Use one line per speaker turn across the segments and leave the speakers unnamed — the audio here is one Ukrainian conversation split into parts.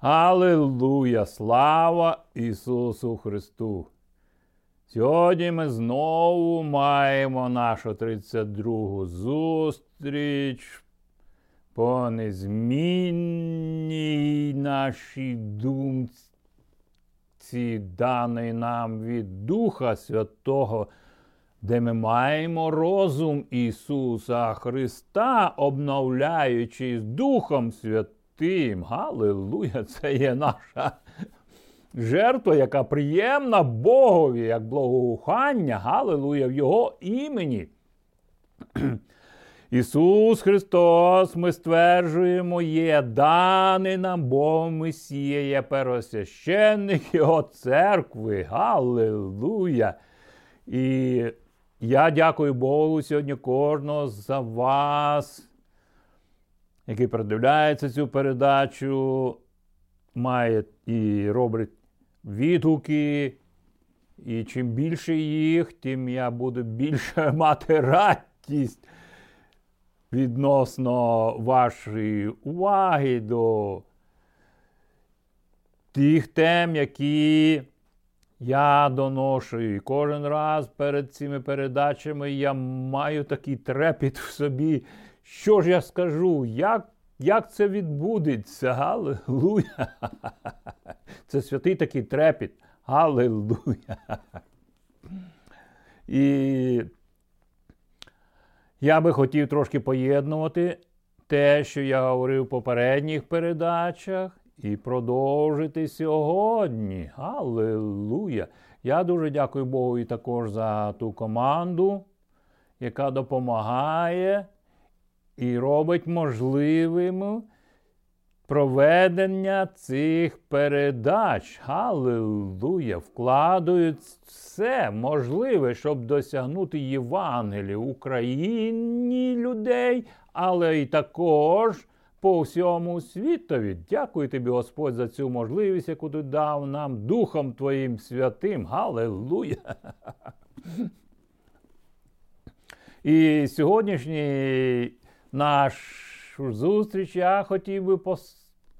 Аллилуйя! Слава Ісусу Христу! Сьогодні ми знову маємо нашу 32-гу зустріч по незмінній нашій думці, даний нам від Духа Святого, де ми маємо розум Ісуса Христа, обновляючи Духом Святим тим. Галилуя, це є наша жертва, яка приємна Богові, як благоухання, Галилуя, в Його імені. Ісус Христос, ми стверджуємо, є даний нам Богом Месія, є первосвященник Його церкви. Галилуя! І я дякую Богу сьогодні кожного за вас який передивляється цю передачу, має і робить відгуки. І чим більше їх, тим я буду більше мати радість відносно вашої уваги до тих тем, які я доношу. І кожен раз перед цими передачами я маю такий трепіт в собі. Що ж я скажу? Як як це відбудеться? Галилуя! Це святий такий трепіт. Галилуя! І я би хотів трошки поєднувати те, що я говорив в попередніх передачах, і продовжити сьогодні. Галилуя! Я дуже дякую Богу і також за ту команду, яка допомагає і робить можливим проведення цих передач. Галилуя! Вкладають все можливе, щоб досягнути Євангелія Україні людей, але й також. По всьому світові. Дякую тобі, Господь, за цю можливість, яку ти дав нам Духом Твоїм святим. Галилуя! І сьогоднішній нашу зустріч я хотів би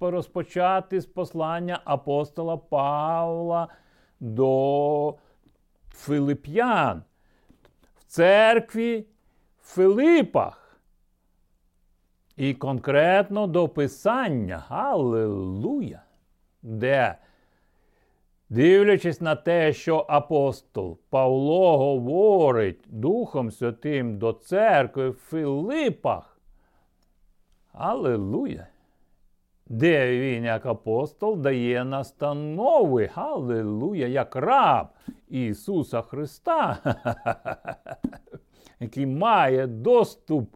розпочати з послання апостола Павла до Филип'ян. В церкві в Филипах. І конкретно до Писання. Аллилуйя, де, дивлячись на те, що апостол Павло говорить Духом Святим до церкви в Филипах, Аллилуйя! Де він, як апостол, дає настанови, Аллилуйя, як раб Ісуса Христа, який має доступ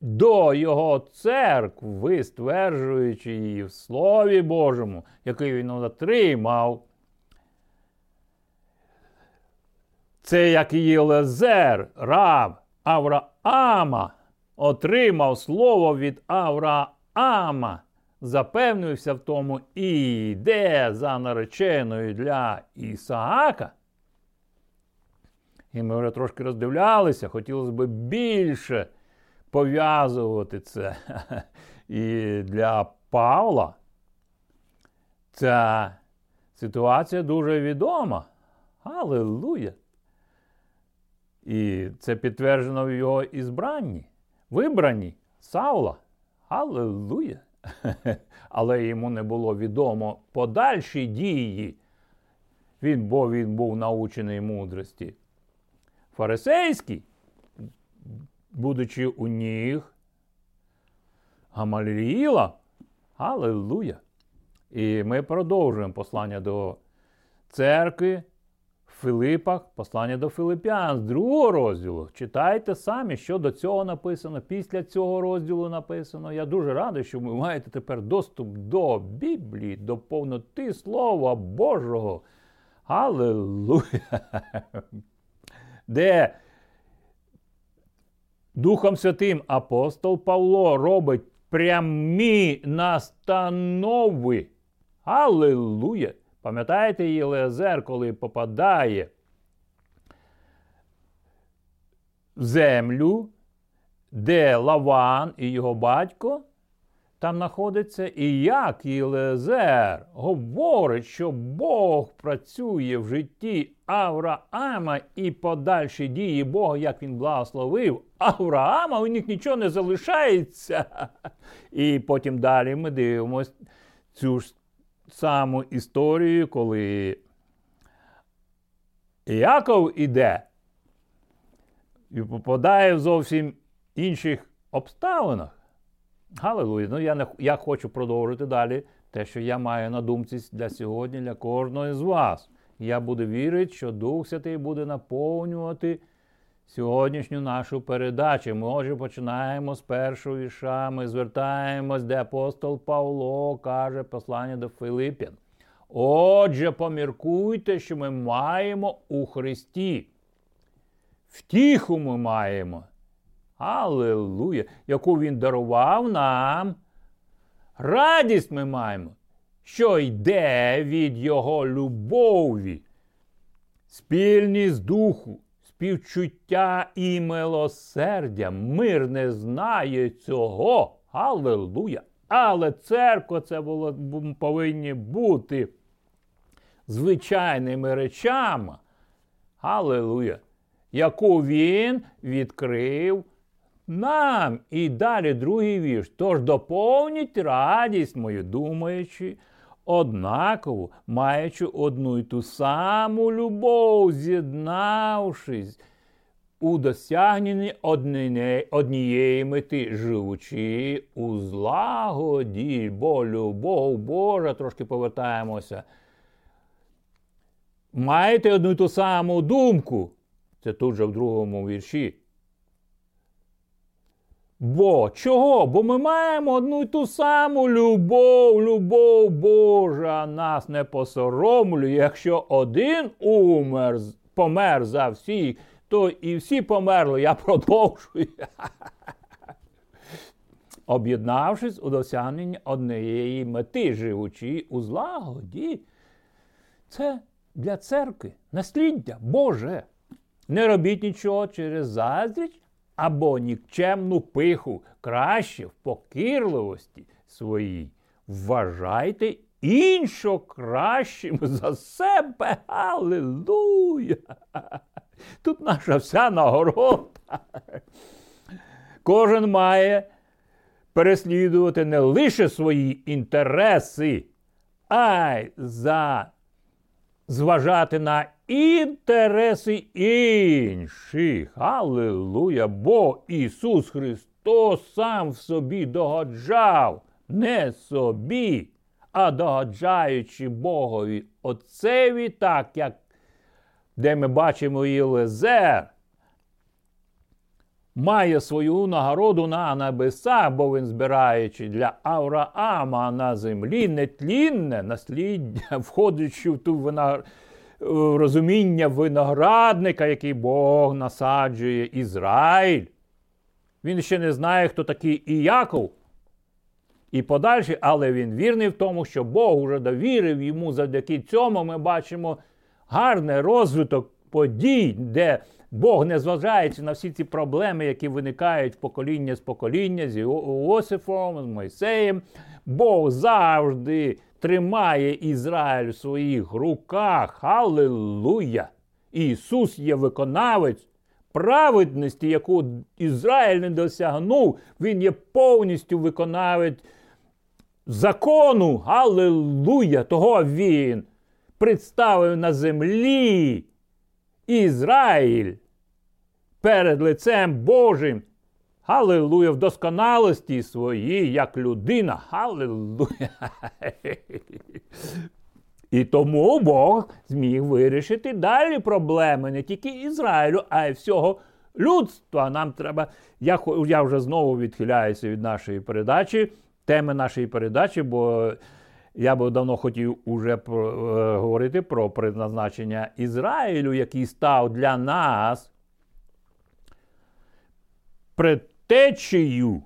до Його церкви, стверджуючи її в Слові Божому, який він отримав. Це як Єлезер, раб Авраама отримав слово від Авраама, запевнився в тому і йде за нареченою для Ісаака. І ми вже трошки роздивлялися, хотілося б більше пов'язувати це. І для Павла ця ситуація дуже відома. Аллилуйя! І це підтверджено в його ізбранні вибрані Саула. Аллилуйя! Але йому не було відомо подальші дії. Він, Бо він був научений мудрості. Фарисейський, будучи у ніг Гамаліїла, Аллилуйя! І ми продовжуємо послання до церкви. Филипах, послання до Филип'ян з другого розділу. Читайте самі, що до цього написано. Після цього розділу написано. Я дуже радий, що ви маєте тепер доступ до Біблії, до повноти Слова Божого. Аллилуйя! Де Духом Святим апостол Павло робить прямі настанови. Аллилуйя! Пам'ятаєте Єлеазер, коли попадає в землю, де Лаван і його батько, там знаходиться і як Єлезер говорить, що Бог працює в житті Авраама і подальші дії Бога, як він благословив Авраама, у них нічого не залишається. І потім далі ми дивимося цю ж саму історію, коли Яков іде і попадає в зовсім інших обставинах. Галилуя. Ну, я не, я хочу продовжити далі те, що я маю на думці для сьогодні, для кожного з вас. Я буду вірити, що Дух Святий буде наповнювати сьогоднішню нашу передачу. Ми отже починаємо з першого віша, ми звертаємось, де апостол Павло каже послання до Филиппян. Отже, поміркуйте, що ми маємо у Христі. Втіху ми маємо. Аллилуйя! Яку Він дарував нам. Радість ми маємо, що йде від Його любові, спільність духу, співчуття і милосердя. Мир не знає цього. Аллилуйя! Але церква це було, повинні бути звичайними речами. Аллилуйя! Яку він відкрив нам. І далі другий вірш. Тож доповніть радість мою, думаючи, однаково, маючи одну й ту саму любов, з'єднавшись у досягненні однієї мети, живучи у злагоді, бо любов Божа, трошки повертаємося. Маєте одну й ту саму думку. Це тут же в другому вірші. Бо чого? Бо ми маємо одну й ту саму любов, любов Божа нас не посоромлює. Якщо один умер, помер за всіх, то і всі померли, я продовжую. Об'єднавшись у досягненні однієї мети, живучи у злагоді, це для церкви насліддя Боже. Не робіть нічого через заздрість або нікчемну пиху, краще в покірливості своїй. Вважайте іншого кращим за себе. Аллилуйя! Тут наша вся нагорода. Кожен має переслідувати не лише свої інтереси, а й за зважати на інтереси інших. Аллилуйя! Бо Ісус Христос сам в собі догоджав, не собі, а догоджаючи Богові Отцеві, так як де ми бачимо Єлизер, має свою нагороду на небеса, бо він збираючи для Авраама на землі нетлінне насліддя, входячи в ту винагороду, розуміння виноградника, який Бог насаджує Ізраїль. Він ще не знає, хто такий Іяков. І подальше, але він вірний в тому, що Бог уже довірив йому завдяки цьому ми бачимо гарний розвиток подій, де Бог, не зважаючи на всі ці проблеми, які виникають покоління з покоління, з Іосифом, з Мойсеєм, Бог завжди тримає Ізраїль в своїх руках. Аллилуйя! Ісус є виконавець праведності, яку Ізраїль не досягнув. Він є повністю виконавець закону. Аллилуйя! Того Він представив на землі Ізраїль перед лицем Божим. Халилуя в досконалості своїй, як людина. Халилуя. І тому Бог зміг вирішити далі проблеми не тільки Ізраїлю, а й всього людства. Нам треба. Я я вже знову відхиляюся від нашої передачі, теми нашої передачі, бо я би давно хотів уже е, говорити про призначення Ізраїлю, який став для нас предтечею.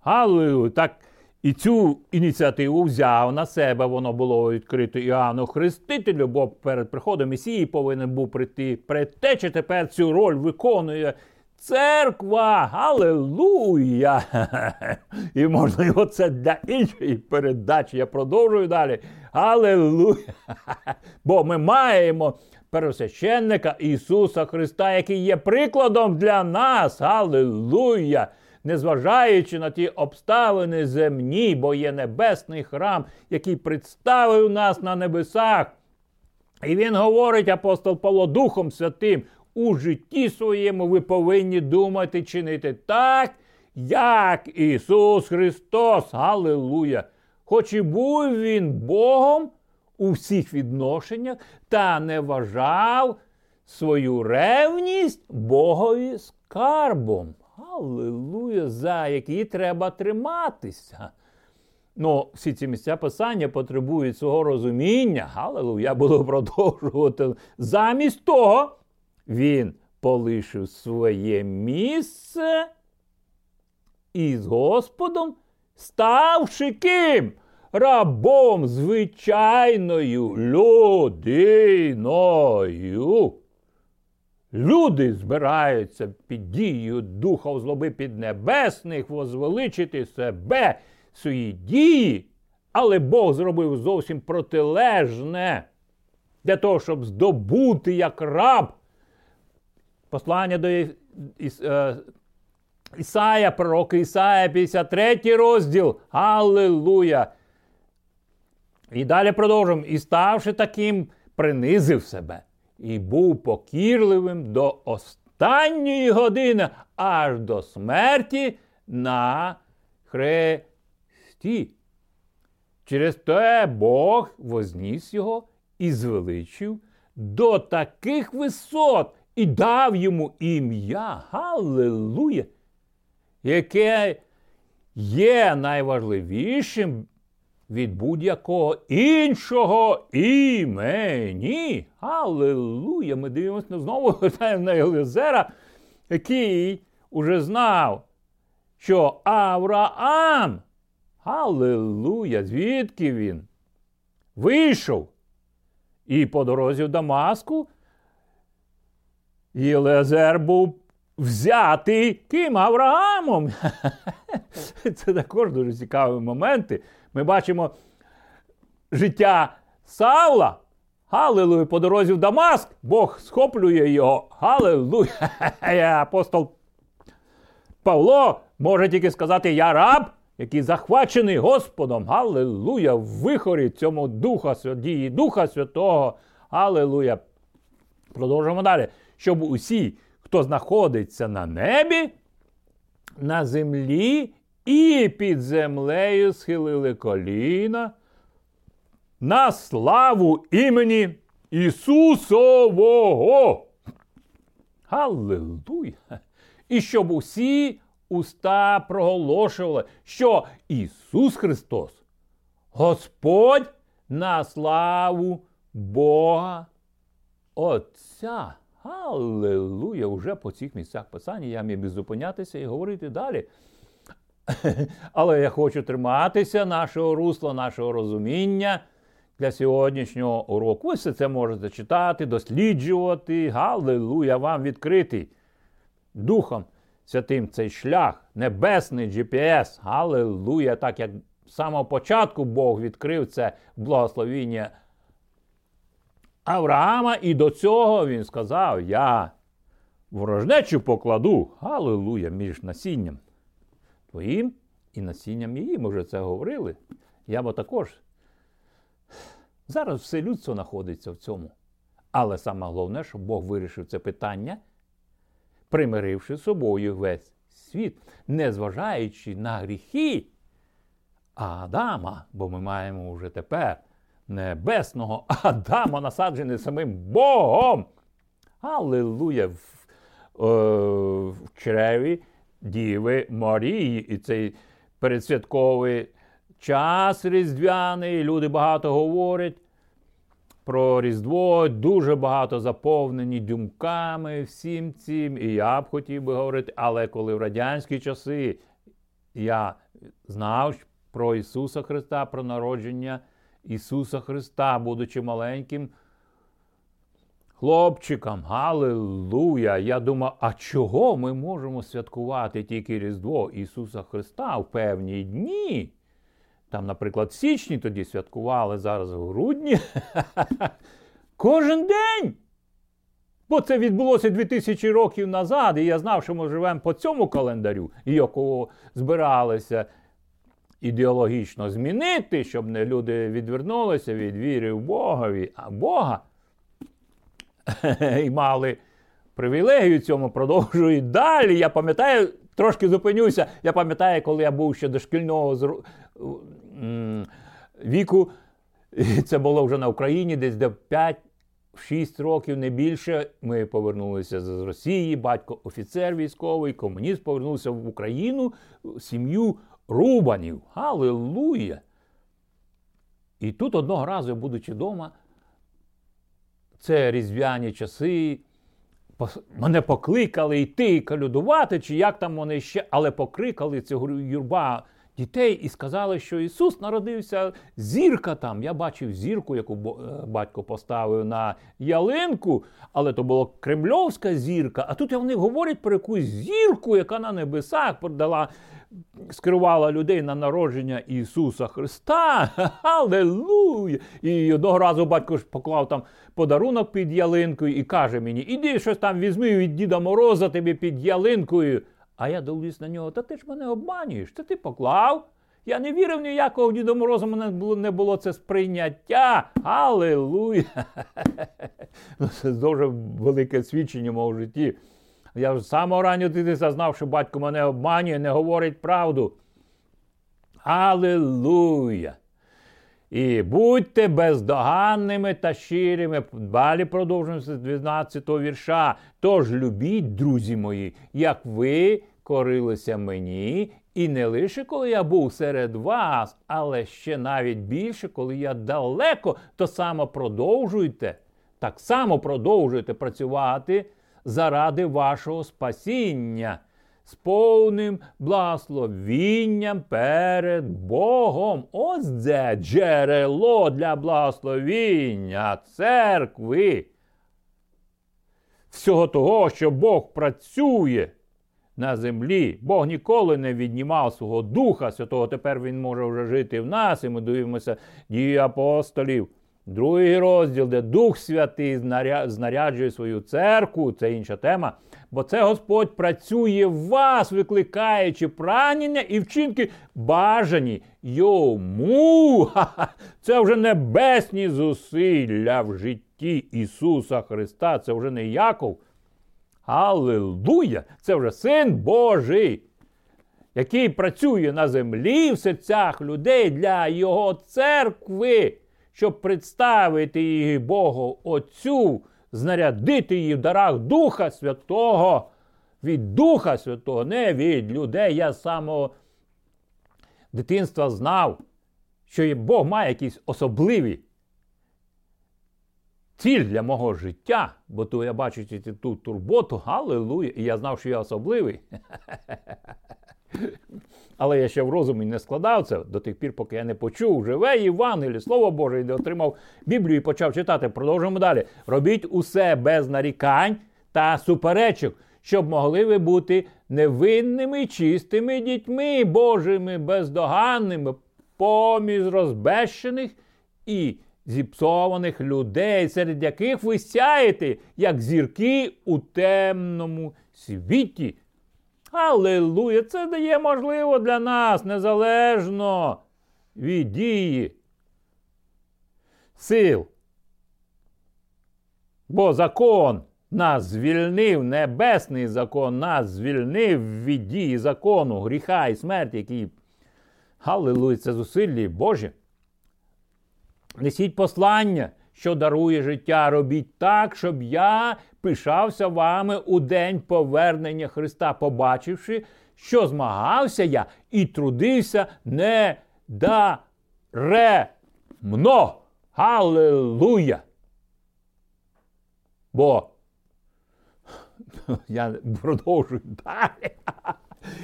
Галилуя! Так і цю ініціативу взяв на себе, воно було відкрито Іоанну Хрестителю, бо перед приходом Месії повинен був прийти предтеча. Тепер цю роль виконує церква. Аллилуйя! І його це для іншої передачі. Я продовжую далі. Аллилуйя! Бо ми маємо первосвященника Ісуса Христа, який є прикладом для нас. Аллилуйя! Незважаючи на ті обставини земні, бо є небесний храм, який представив нас на небесах. І він говорить, апостол Павло, Духом Святим, у житті своєму ви повинні думати, чинити так, як Ісус Христос. Аллилуйя! Хоч і був Він Богом у всіх відношеннях, та не вважав свою ревність Богові скарбом. Аллилуйя, за які треба триматися. Ну, всі ці місця писання потребують свого розуміння. Аллилуйя, я буду продовжувати. Замість того, він полишив своє місце і з Господом, ставши ким? Рабом звичайною людиною. Люди збираються під дією Духа злоби піднебесних, возвеличити себе, свої дії, але Бог зробив зовсім протилежне для того, щоб здобути як раб. Послання до Іс, е, Ісая, пророка Ісая, 53 розділ. Аллилуйя! І далі продовжуємо. І ставши таким, принизив себе і був покірливим до останньої години, аж до смерті на хресті. Через те Бог возніс його і звеличив до таких висот і дав йому ім'я, Галилуя, яке є найважливішим від будь-якого іншого імені. Аллилуйя! Ми дивимося знову питаємо на Елизера, який уже знав, що Авраам, Аллилуйя, звідки він вийшов і по дорозі в Дамаску, Єлезер був взятий ким Авраамом. Це також дуже цікаві моменти. Ми бачимо життя Саула. Галилуя, по дорозі в Дамаск, Бог схоплює його. Галилуя. Апостол Павло може тільки сказати: Я раб, який захвачений Господом. Галилуя! В вихорі цьому Духа дії Духа Святого. Галилуя. Продовжуємо далі. Щоб усі, хто знаходиться на небі, на землі і під землею схилили коліна на славу імені Ісусового. Галилуя! І щоб усі уста проголошували, що Ісус Христос, Господь на славу Бога Отця. Аллилуйя! Уже по цих місцях писання я міг зупинятися і говорити далі. Але я хочу триматися нашого русла, нашого розуміння для сьогоднішнього уроку. Ви все це можете читати, досліджувати. Галилуя, вам відкритий Духом Святим цей шлях, небесний GPS. Галилуя! Так як з самого початку Бог відкрив це благословіння Авраама, і до цього він сказав: Я ворожнечу покладу, Галилуя, між насінням твоїм і насінням її. Ми вже це говорили. Я бо також. Зараз все людство знаходиться в цьому. Але саме головне, що Бог вирішив це питання, примиривши з собою весь світ, незважаючи на гріхи Адама, бо ми маємо вже тепер небесного Адама, насаджений самим Богом. Аллилуйя! В, е, в чреві Діви Марії. І цей передсвятковий час різдвяний. Люди багато говорять про Різдво, дуже багато заповнені думками всім цим. І я б хотів би говорити, але коли в радянські часи я знав про Ісуса Христа, про народження Ісуса Христа, будучи маленьким хлопчикам, Галилуя! Я думаю, а чого ми можемо святкувати тільки Різдво Ісуса Христа в певні дні? Там, наприклад, в січні тоді святкували, зараз в грудні. Кожен день. Бо це відбулося 2000 років назад, і я знав, що ми живемо по цьому календарю, якого збиралися ідеологічно змінити, щоб не люди відвернулися від віри в Богові, а Бога і мали привілегію цьому, продовжують далі. Я пам'ятаю, трошки зупинюся. Я пам'ятаю, коли я був ще дошкільного віку, це було вже на Україні, десь до 5 6 років не більше ми повернулися з Росії. Батько офіцер військовий, комуніст повернувся в Україну в сім'ю Рубанів. Галилуя! І тут одного разу, будучи вдома, це різдвяні часи. Мене покликали йти калюдувати, чи як там вони ще, але покликали цього юрба дітей і сказали, що Ісус народився зірка там. Я бачив зірку, яку е, батько поставив на ялинку, але то була кремльовська зірка. А тут вони говорять про якусь зірку, яка на небесах продала. Скерувала людей на народження Ісуса Христа. Аллилуйя! І одного разу батько ж поклав там подарунок під ялинкою і каже мені: іди щось там візьми від Діда Мороза тобі під ялинкою. А я дивлюсь на нього, та ти ж мене обманюєш, та ти поклав. Я не вірив ніякого Діда Мороза, мене було, не було це сприйняття. Аллилуйя! Ну, це дуже велике свідчення в моєму житті. Я з самого раннього дитинства знав, що батько мене обманює, не говорить правду. Аллилуйя! І будьте бездоганними та щирими. Далі продовжуємо з 12 го вірша. Тож любіть, друзі мої, як ви корилися мені, і не лише коли я був серед вас, але ще навіть більше, коли я далеко, то само продовжуйте, так само продовжуйте працювати заради вашого спасіння з повним благословінням перед Богом. Ось це джерело для благословіння церкви. Всього того, що Бог працює на землі. Бог ніколи не віднімав свого Духа Святого. Тепер Він може вже жити в нас, і ми дивимося дії апостолів. Другий розділ, де Дух Святий знаряджує свою церкву, це інша тема. Бо це Господь працює в вас, викликаючи прагнення і вчинки бажані йому. Це вже небесні зусилля в житті Ісуса Христа. Це вже не Яков. Аллилуйя! Це вже Син Божий, який працює на землі в серцях людей для Його церкви щоб представити її Богу Отцю, знарядити її в дарах Духа Святого, від Духа Святого, не від людей. Я з самого дитинства знав, що Бог має якісь особливі ціль для мого життя, бо то я бачу ту турботу, аллилуйя, і я знав, що я особливий. Але я ще в розумі не складав це до тих пір, поки я не почув живе Євангеліє, Слово Боже, і не отримав Біблію і почав читати. Продовжуємо далі. Робіть усе без нарікань та суперечок, щоб могли ви бути невинними, чистими дітьми Божими, бездоганними, поміж розбещених і зіпсованих людей, серед яких ви сяєте, як зірки у темному світі. Аллилуйя! Це дає можливо для нас незалежно від дії сил. Бо закон нас звільнив, небесний закон нас звільнив від дії закону, гріха і смерті, які. Аллилуйя, це зусиллі Божі. Несіть послання що дарує життя, робіть так, щоб я пишався вами у день повернення Христа, побачивши, що змагався я і трудився не даремно. Галилуя! Бо я продовжую далі.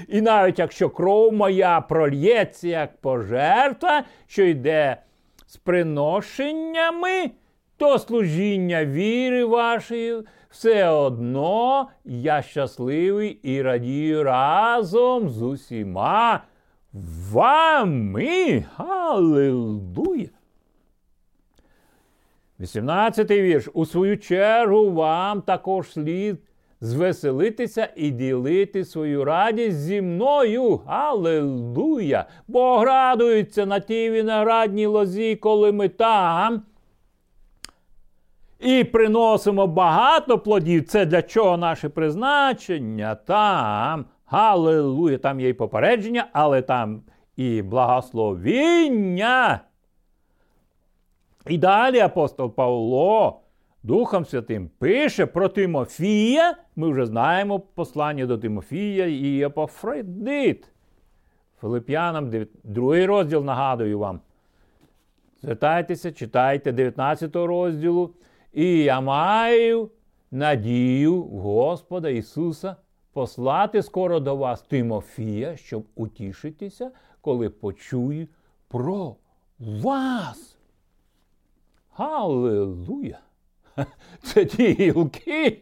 І навіть якщо кров моя прольється як пожертва, що йде з приношеннями, то служіння віри вашої, все одно я щасливий і радію разом з усіма вами. Аллилуйя! 18-й вірш. У свою чергу вам також слід звеселитися і ділити свою радість зі мною. Аллилуйя! Бог радується на тій виноградній лозі, коли ми там. І приносимо багато плодів. Це для чого наше призначення? Там. Галилуя! Там є і попередження, але там і благословіння. І далі апостол Павло Духом Святим пише про Тимофія. Ми вже знаємо послання до Тимофія і Епофродит. Филип'янам, другий розділ нагадую вам. Звертайтеся, читайте 19 розділу. І я маю надію Господа Ісуса послати скоро до вас Тимофія, щоб утішитися, коли почую про вас. Галилуя! Це ті гілки,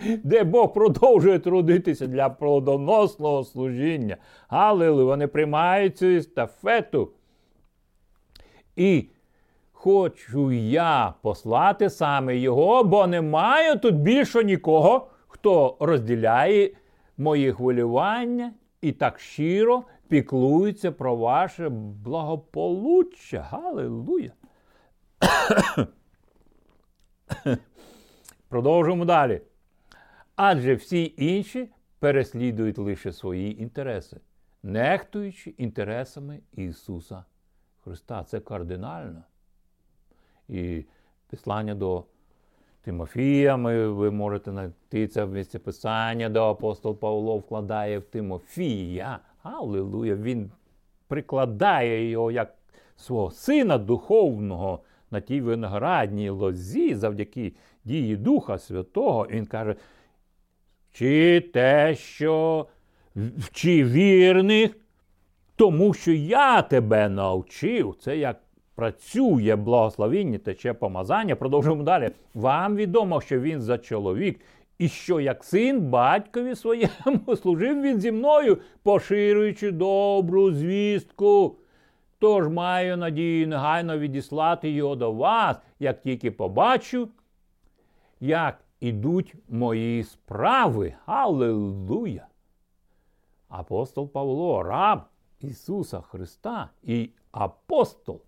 де Бог продовжує трудитися для плодоносного служіння. Галилуя! Вони приймають цю естафету. І хочу я послати саме його, бо немає тут більше нікого, хто розділяє мої хвилювання і так щиро піклується про ваше благополуччя. Галилуя! Продовжуємо далі. Адже всі інші переслідують лише свої інтереси, нехтуючи інтересами Ісуса Христа. Це кардинально. І післання до Тимофія, ми, ви можете знайти це в місці писання, де апостол Павло вкладає в Тимофія. Аллилуйя! Він прикладає його як свого сина духовного на тій виноградній лозі завдяки дії Духа Святого. Він каже, вчи те, що вчи вірних, тому що я тебе навчив. Це як працює благословіння, тече помазання. Продовжуємо далі. Вам відомо, що він за чоловік. І що як син батькові своєму служив він зі мною, поширюючи добру звістку. Тож маю надію негайно відіслати його до вас, як тільки побачу, як ідуть мої справи. Аллилуйя! Апостол Павло, раб Ісуса Христа і апостол.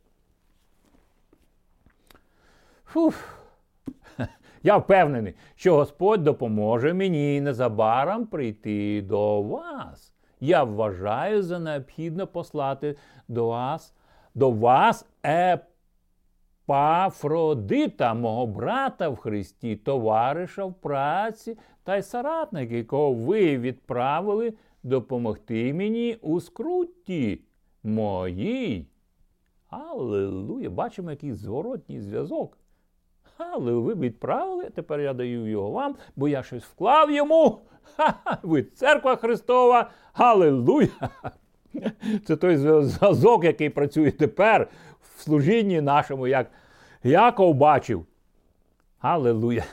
Фух. Я впевнений, що Господь допоможе мені незабаром прийти до вас я вважаю за необхідне послати до вас, до вас Епафродита, мого брата в Христі, товариша в праці та й соратника, якого ви відправили допомогти мені у скрутті моїй. Аллилуйя! Бачимо, який зворотній зв'язок. Але ви відправили, тепер я даю його вам, бо я щось вклав йому. Ха-ха, ви церква Христова. Галилуя! Це той зв'язок, який працює тепер в служінні нашому, як Яков бачив. Галилуя!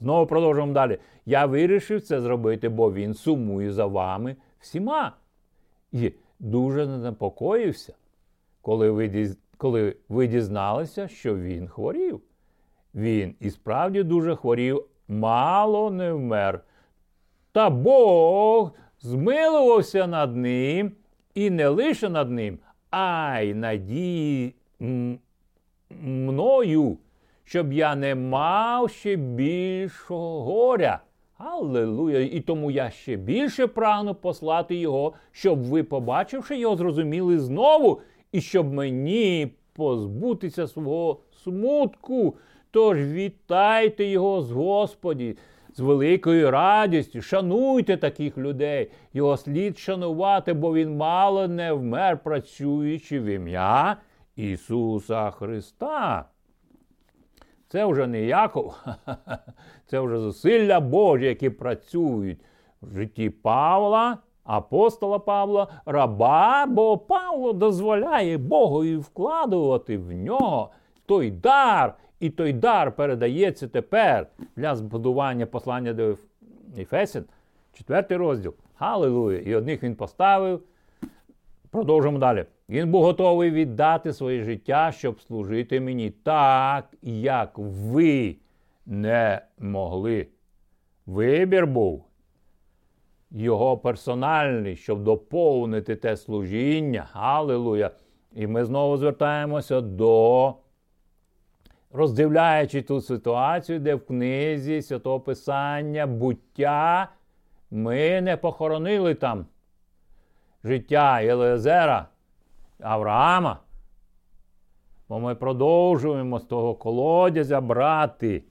Знову продовжуємо далі. Я вирішив це зробити, бо він сумує за вами всіма. І дуже непокоївся, коли ви, коли ви дізналися, що він хворів. Він і справді дуже хворів, мало не вмер. Та Бог змилувався над ним і не лише над ним, а й надії мною, щоб я не мав ще більшого горя. Аллилуйя! І тому я ще більше прагну послати його, щоб ви, побачивши його, зрозуміли знову, і щоб мені позбутися свого смутку. Тож вітайте його з Господі з великою радістю. Шануйте таких людей. Його слід шанувати, бо він мало не вмер, працюючи в ім'я Ісуса Христа. Це вже не Яков, це вже зусилля Божі, які працюють в житті Павла, апостола Павла, раба, бо Павло дозволяє Богові вкладувати в нього той дар, і той дар передається тепер для збудування послання до Ефесін, четвертий розділ. Галилуя! І одних він поставив. Продовжимо далі. Він був готовий віддати своє життя, щоб служити мені так, як ви не могли. Вибір був його персональний, щоб доповнити те служіння. Аллилуйя. І ми знову звертаємося до, роздивляючи ту ситуацію, де в книзі Святого Писання буття ми не похоронили там життя Єлезера, Авраама. Бо ми продовжуємо з того колодязя брати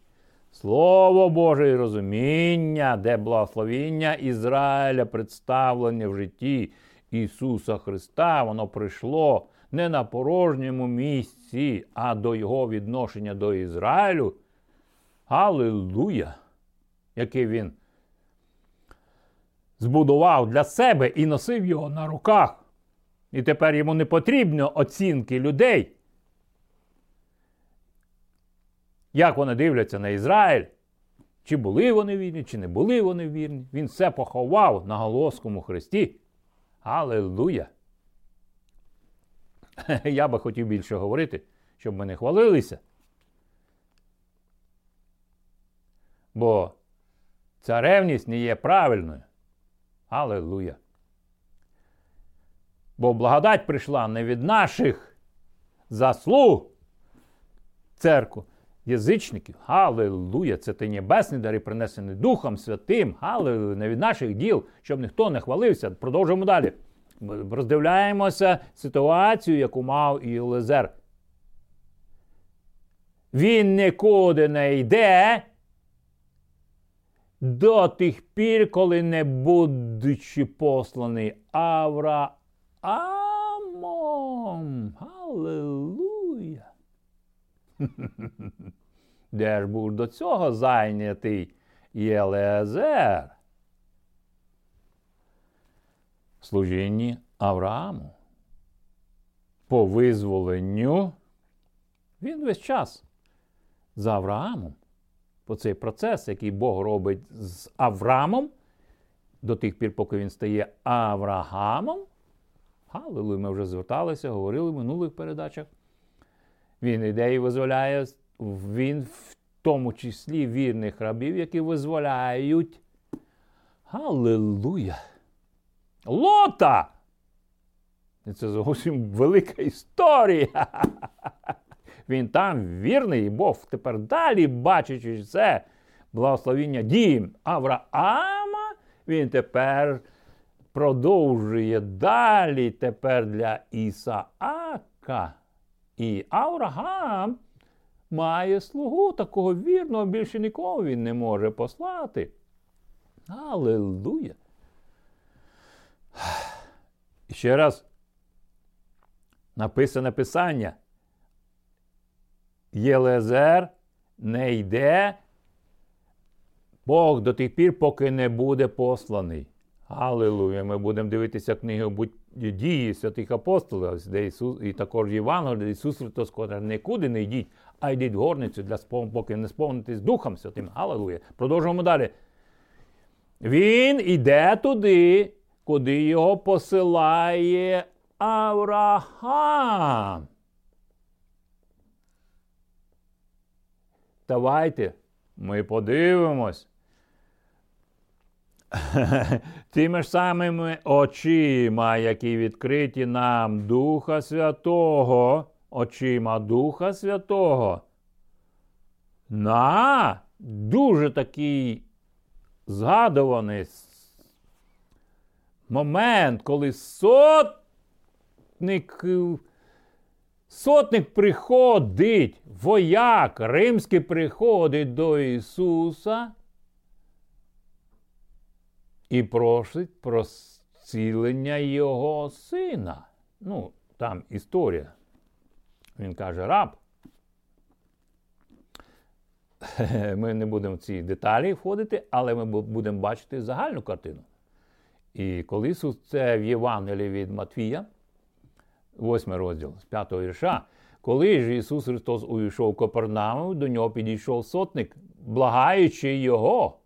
Слово Боже і розуміння, де благословіння Ізраїля представлене в житті Ісуса Христа, воно прийшло не на порожньому місці, а до Його відношення до Ізраїлю. Аллилуйя! Який він збудував для себе і носив його на руках. І тепер йому не потрібно оцінки людей. Як вони дивляться на Ізраїль? Чи були вони вірні, чи не були вони вірні? Він все поховав на Голоскому Христі. Аллилуйя! Я би хотів більше говорити, щоб ми не хвалилися. Бо ця ревність не є правильною. Аллилуйя! Бо благодать прийшла не від наших заслуг церкву, язичників. Аллилуйя! Це ти небесний дари, принесений Духом Святим. Аллилуйя! Не від наших діл, щоб ніхто не хвалився. Продовжуємо далі. Роздивляємося ситуацію, яку мав Єлизер. Він нікуди не йде до тих пір, коли не будучи посланий Авраамом. Аллилуйя! Де ж був до цього зайнятий Єлезер? Служінні Аврааму. По визволенню він весь час за Авраамом. По цей процес, який Бог робить з Авраамом, до тих пір, поки він стає Авраамом. Галилуй, ми вже зверталися, говорили в минулих передачах. Він іде і визволяє, він в тому числі вірних рабів, які визволяють. Галилуя! Лота! І це зовсім велика історія. Він там вірний, Бог тепер далі, бачачи це благословіння дім Авраама, він тепер продовжує далі тепер для Ісаака. І Авраам має слугу такого вірного, більше нікого він не може послати. Аллилуйя! Ще раз написане писання. Єлезер не йде Бог до тих пір, поки не буде посланий. Аллилуйя! Ми будемо дивитися книгу дії святих апостолів, де Ісус, і також Євангелія, де Ісус Христос каже, нікуди не йдіть, а йдіть в горницю, для спов... поки не сповнитесь Духом Святим. Аллилуйя! Продовжуємо далі. Він йде туди, куди його посилає Авраам. Давайте ми подивимось. Тими ж самими очима, які відкриті нам Духа Святого, очима Духа Святого. На дуже такий згадуваний момент, коли сотник, сотник приходить, вояк римський приходить до Ісуса і просить про зцілення Його сина. Ну, там історія. Він каже, раб. Ми не будемо в ці деталі входити, але ми будемо бачити загальну картину. І коли Ісус це в Євангелії від Матвія, 8 розділ з 5 вірша, Коли ж Ісус Христос увійшов Копернаум, до нього підійшов сотник, благаючи його.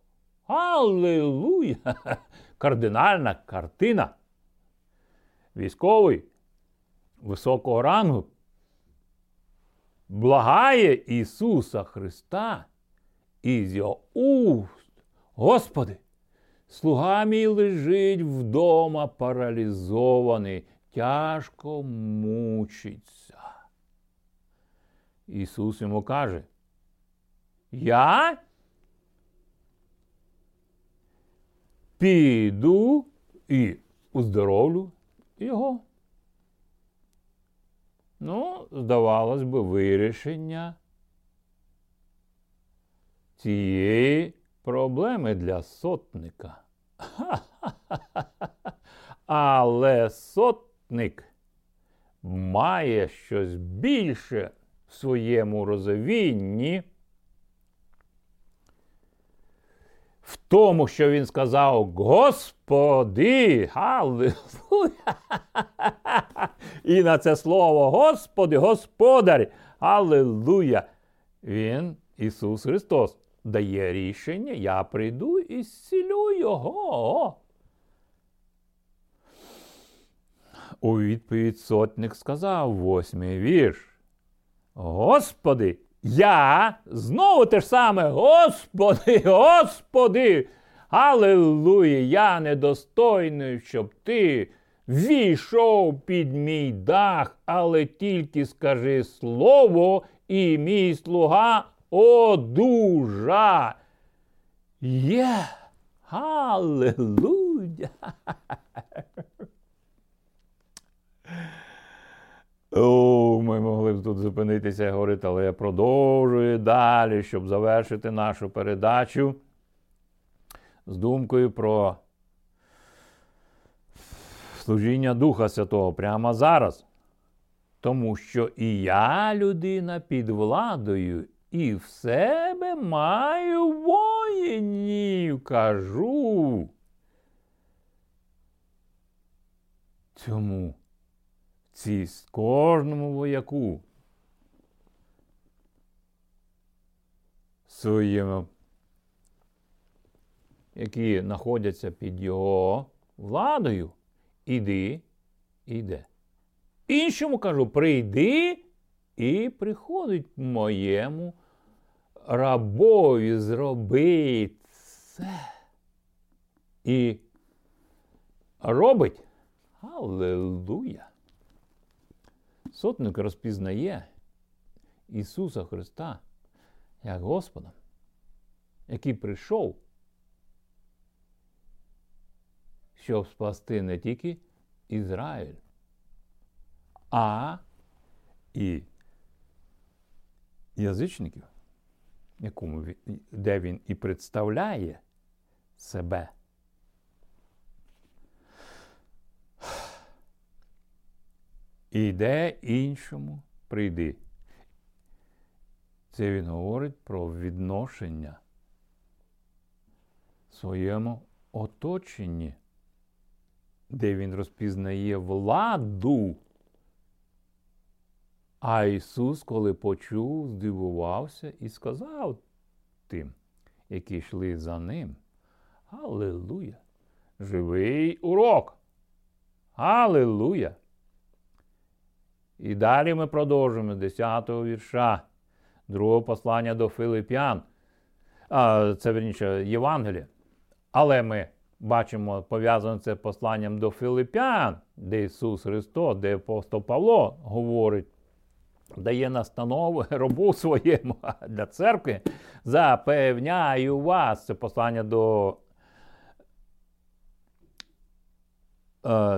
Аллилуйя! Кардинальна картина. Військовий високого рангу благає Ісуса Христа із його уст. Господи, слуга мій лежить вдома паралізований, тяжко мучиться. Ісус йому каже, я піду і уздоровлю його. Ну, здавалось би, вирішення цієї проблеми для сотника. Але сотник має щось більше в своєму розумінні. В тому, що він сказав, Господи, Аллилуйя! І на це слово Господи, Господар, Аллилуйя! Він, Ісус Христос, дає рішення, я прийду і зцілю Його. У відповідь сотник сказав восьмий вірш. Господи, я знову те ж саме, Господи, Господи, Аллилуйя, я недостойний, щоб ти війшов під мій дах, але тільки скажи слово, і мій слуга одужа. Є. Аллилуйя. О, ми могли б тут зупинитися і говорити, але я продовжую далі, щоб завершити нашу передачу з думкою про служіння Духа Святого прямо зараз. Тому що і я людина під владою, і в себе маю воїнів, кажу. Цьому ці кожному вояку своїм, які знаходяться під його владою, іди, іде. Іншому кажу, прийди і приходить моєму рабові зроби це. І робить. Аллилуйя! Сотник розпізнає Ісуса Христа як Господа, який прийшов, щоб спасти не тільки Ізраїль, а і язичників, якому він, де він і представляє себе. І йде іншому прийди. Це він говорить про відношення своєму оточенні, де він розпізнає владу. А Ісус, коли почув, здивувався і сказав тим, які йшли за ним. Аллилуйя! Живий урок! Аллилуйя! І далі ми продовжуємо з 10-го вірша, другого послання до Филип'ян. Це верніше Євангеліє. Але ми бачимо, пов'язане це посланням до Филип'ян, де Ісус Христос, де апостол Павло говорить, дає настанову робу своєму для церкви. Запевняю вас. Це послання до.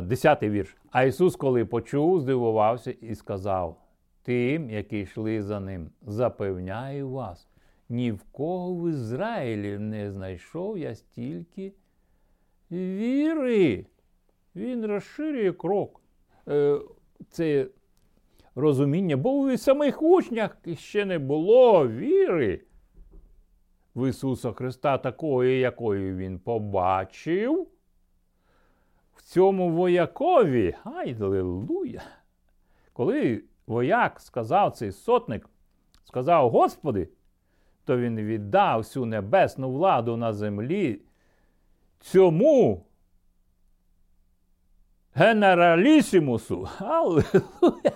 Десятий вірш. А Ісус, коли почув, здивувався і сказав тим, які йшли за ним, запевняю вас, ні в кого в Ізраїлі не знайшов я стільки віри. Він розширює крок. Е, це розуміння, бо у самих учнях ще не було віри в Ісуса Христа, такої, якою Він побачив в цьому воякові, аллилуйя, коли вояк сказав цей сотник, сказав Господи, то він віддав всю небесну владу на землі цьому генералісімусу. Аллилуйя!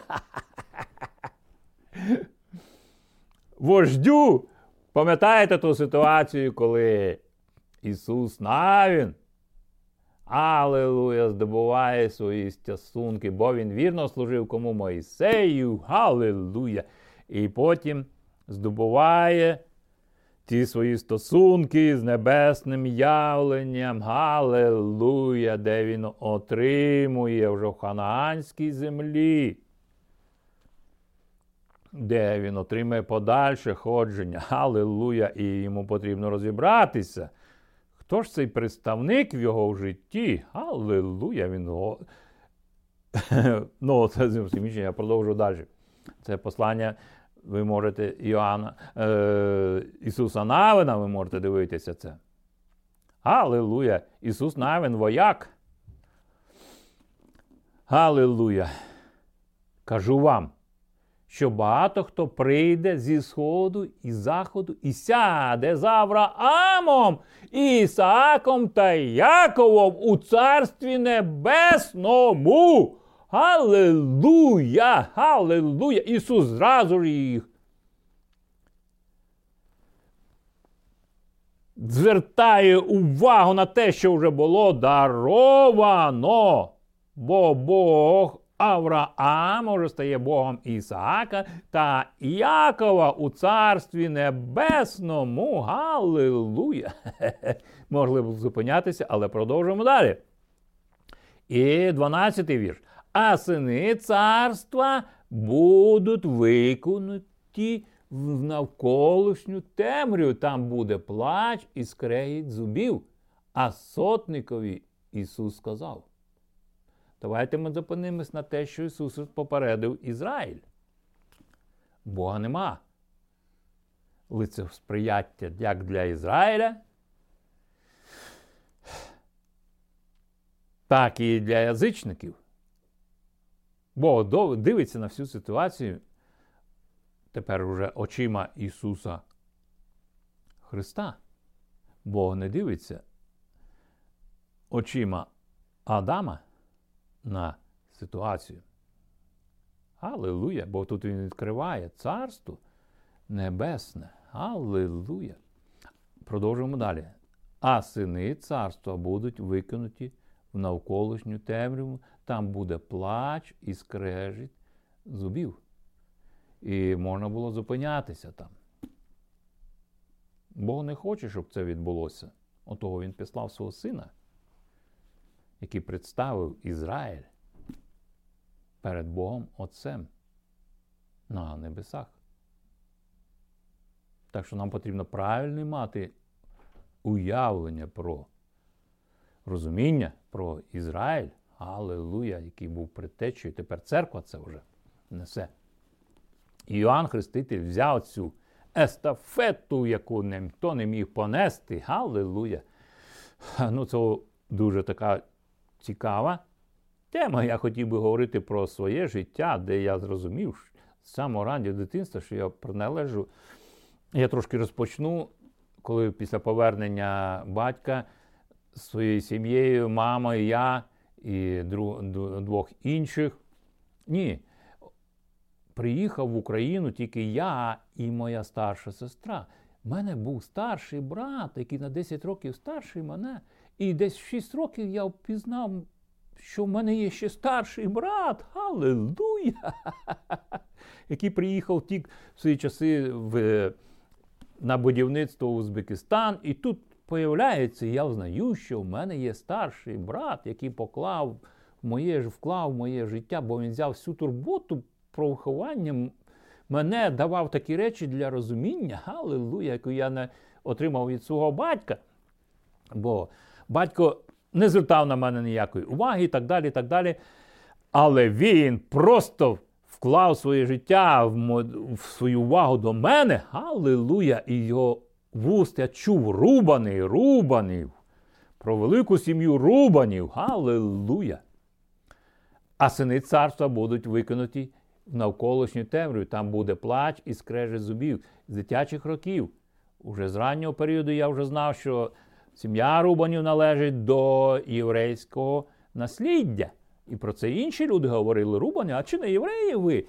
Вождю, пам'ятаєте ту ситуацію, коли Ісус Навін, Аллилуйя, здобуває свої стосунки, бо Він вірно служив кому? Моїсею, Аллилуйя. І потім здобуває ті свої стосунки з небесним явленням, Галилуя, де він отримує вже в ханаанській землі, де він отримує подальше ходження, Галилуя, і йому потрібно розібратися. Хто ж цей представник в його житті? Аллилуйя, він. Ну, це я продовжу далі. Це послання ви можете Іоанна, е, Ісуса Навина, ви можете дивитися це. Аллилуйя! Ісус Навин вояк. Аллилуйя! Кажу вам, що багато хто прийде зі Сходу і Заходу і сяде за Авраамом, Ісааком та Яковом у Царстві Небесному. Аллилуйя! Аллилуйя! Ісус зразу ж їх. Звертає увагу на те, що вже було даровано. Бо Бог Авраам уже стає Богом Ісаака та Якова у Царстві Небесному. Галилуя! Могли б зупинятися, але продовжуємо далі. І 12 вірш а сини царства будуть виконуті в навколишню темрю. Там буде плач і скрегіт зубів. А сотникові Ісус сказав. Давайте ми зупинимось на те, що Ісус попередив Ізраїль. Бога нема. Лицесприяття як для Ізраїля, так і для язичників. Бог дивиться на всю ситуацію тепер уже очима Ісуса Христа. Бог не дивиться очима Адама на ситуацію. Аллилуйя! Бо тут він відкриває царство небесне. Аллилуйя! Продовжуємо далі. А сини царства будуть викинуті в навколишню темряву там буде плач і скрежить зубів. І можна було зупинятися там. Бог не хоче, щоб це відбулося. Отого він післав свого сина, який представив Ізраїль перед Богом Отцем на небесах. Так що нам потрібно правильно мати уявлення про розуміння про Ізраїль. Аллилуйя, який був предтечею, тепер церква це вже несе. І Іоанн Хреститель взяв цю естафету, яку ніхто не міг понести. Аллилуйя. Ну, це дуже така цікава тема. Я хотів би говорити про своє життя, де я зрозумів з самого раннього дитинства, що я приналежу. Я трошки розпочну, коли після повернення батька з своєю сім'єю, мамою, я і двох інших. Ні. Приїхав в Україну тільки я і моя старша сестра. У мене був старший брат, який на 10 років старший мене. І десь в 6 років я впізнав, що в мене є ще старший брат. Аллилуйя! Який приїхав тік в свої часи в, на будівництво в Узбекистан. І тут появляється, я взнаю, що в мене є старший брат, який поклав моє вклав моє життя, бо він взяв всю турботу про виховання. Мене давав такі речі для розуміння, аллилуйя, яку я не отримав від свого батька. Бо батько не звертав на мене ніякої уваги і так далі. і так далі. Але він просто вклав своє життя в свою увагу до мене. Аллилуйя! І його вуст я чув рубаний, рубанів. Про велику сім'ю рубанів. Галилуя! А сини царства будуть викинуті в навколишню темрю. Там буде плач і скрежет зубів з дитячих років. Уже з раннього періоду я вже знав, що сім'я Рубанів належить до єврейського насліддя. І про це інші люди говорили: Рубани, а чи не євреї ви?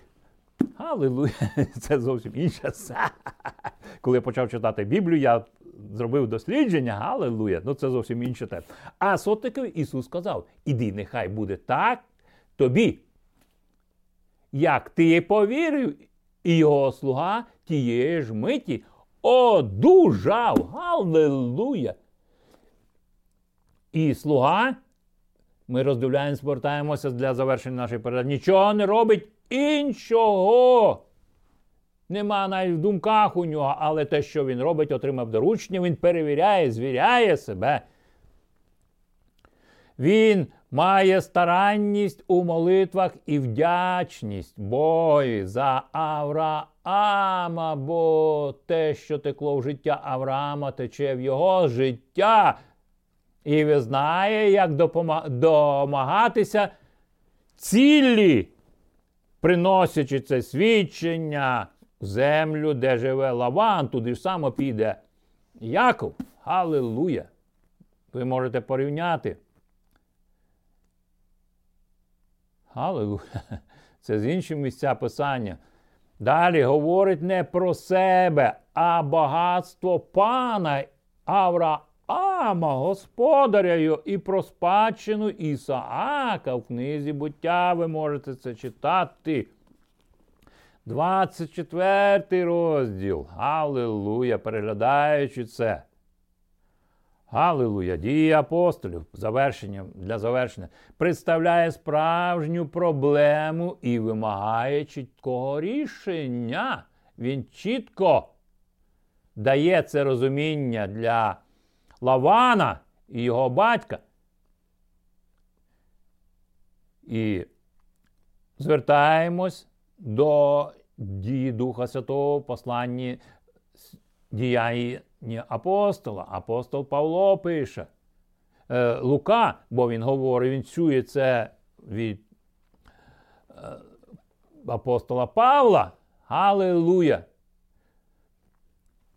Аллилуйя, це зовсім інше. Коли я почав читати Біблію, я зробив дослідження, Аллилуйя, ну це зовсім інше те. А сотникові Ісус сказав: Іди, нехай буде так тобі. Як ти повірив, і його слуга тієї ж миті одужав. Аллилуйя! І слуга, ми роздивляємося, повертаємося для завершення нашої передачі, нічого не робить іншого. Нема навіть в думках у нього, але те, що він робить, отримав доручення, він перевіряє, звіряє себе. Він має старанність у молитвах і вдячність Бою за Авраама, бо те, що текло в життя Авраама, тече в його життя. І знає, як домагатися цілі, приносячи це свідчення землю, де живе Лаван, туди ж само піде Яков. Галилуя! Ви можете порівняти. Галилуя! Це з іншим місця писання. Далі говорить не про себе, а багатство пана Авраама, господаря його, і про спадщину Ісаака в книзі буття ви можете це читати. 24 розділ. Аллилуйя, переглядаючи це. Галилуя, дії апостолів завершенням, для завершення представляє справжню проблему і вимагає чіткого рішення. Він чітко дає це розуміння для Лавана і його батька. І звертаємось до дії Духа Святого посланні діяння апостола. Апостол Павло пише. Е, Лука, бо він говорить, він чує це від е, апостола Павла. Аллилуйя!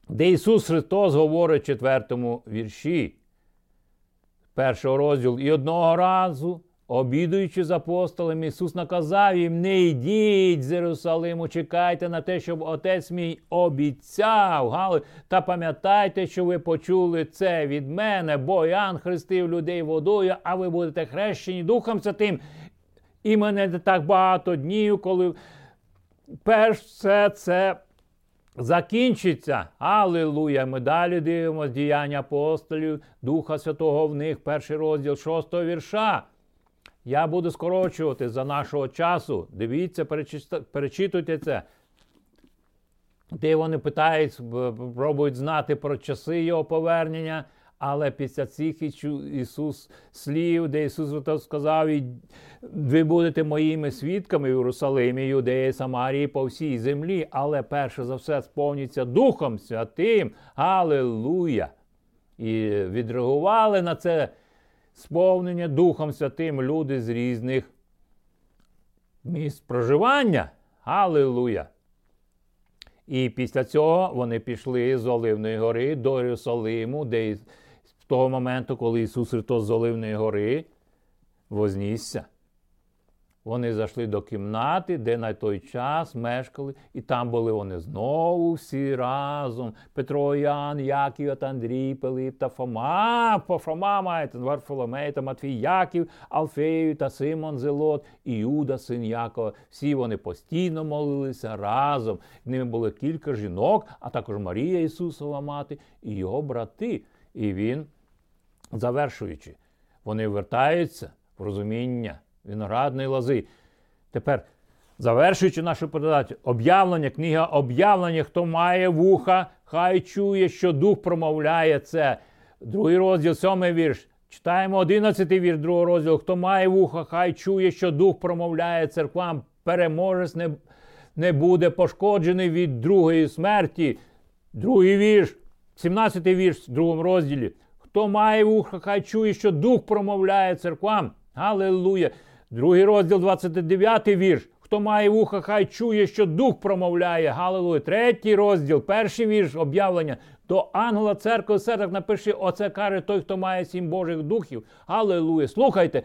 Де Ісус Христос говорить в четвертому вірші першого розділу. І одного разу Обідуючи з апостолами, Ісус наказав їм: не йдіть з Єрусалиму, чекайте на те, щоб Отець мій обіцяв. Та пам'ятайте, що ви почули це від мене, бо Ян хрестив людей водою, а ви будете хрещені Духом Святим. І мене не так багато днів, коли перш все це закінчиться. Аллилуйя! Ми далі дивимося діяння апостолів, Духа Святого в них, перший розділ шостого вірша. Я буду скорочувати за нашого часу. Дивіться, перечитуйте це. Де вони питають, пробують знати про часи його повернення. Але після цих Ісус слів, де Ісус сказав, ви будете моїми свідками в Єрусалимі, Юдеї, Самарії по всій землі, але перше за все сповнюється Духом Святим. Аллилуйя! І відреагували на це сповнення Духом Святим люди з різних місць проживання. Аллилуйя! І після цього вони пішли з Оливної гори до Єрусалиму, де того моменту, коли Ісус Христос з Оливної гори вознісся. Вони зайшли до кімнати, де на той час мешкали, і там були вони знову всі разом. Петро, Ян, Яків, Андрій, Пилип та Фома, Фома маєте, Варфоломей та Матвій, Яків, Алфею та Симон Зелот і Юда, син Якова. Всі вони постійно молилися разом. В ними було кілька жінок, а також Марія Ісусова мати і його брати. І він, завершуючи, вони вертаються в розуміння виноградної лози. Тепер, завершуючи нашу передачу, об'явлення, книга об'явлення, хто має вуха, хай чує, що дух промовляє це. Другий розділ, сьомий вірш. Читаємо одинадцятий вірш другого розділу. Хто має вуха, хай чує, що дух промовляє церквам, переможець не, не буде пошкоджений від другої смерті. Другий вірш, 17 вірш в другому розділі. Хто має вуха, хай чує, що дух промовляє церквам. Аллилуйя! Другий розділ, 29 вірш. Хто має вуха, хай чує, що дух промовляє. Галилуя. Третій розділ, перший вірш об'явлення. До ангела церкви сердок напиши, оце каже той, хто має сім Божих духів. Галилуя. Слухайте.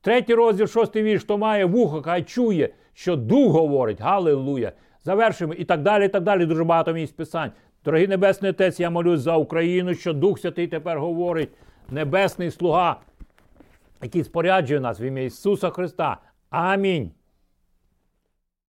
Третій розділ, шостий вірш, хто має вуха, хай чує, що дух говорить. Галилуя. Завершуємо і так далі, і так далі. Дуже багато місць писань. Дорогий Небесний Отець, я молюсь за Україну, що Дух Святий тепер говорить, небесний слуга, який споряджує нас в ім'я Ісуса Христа. Амінь.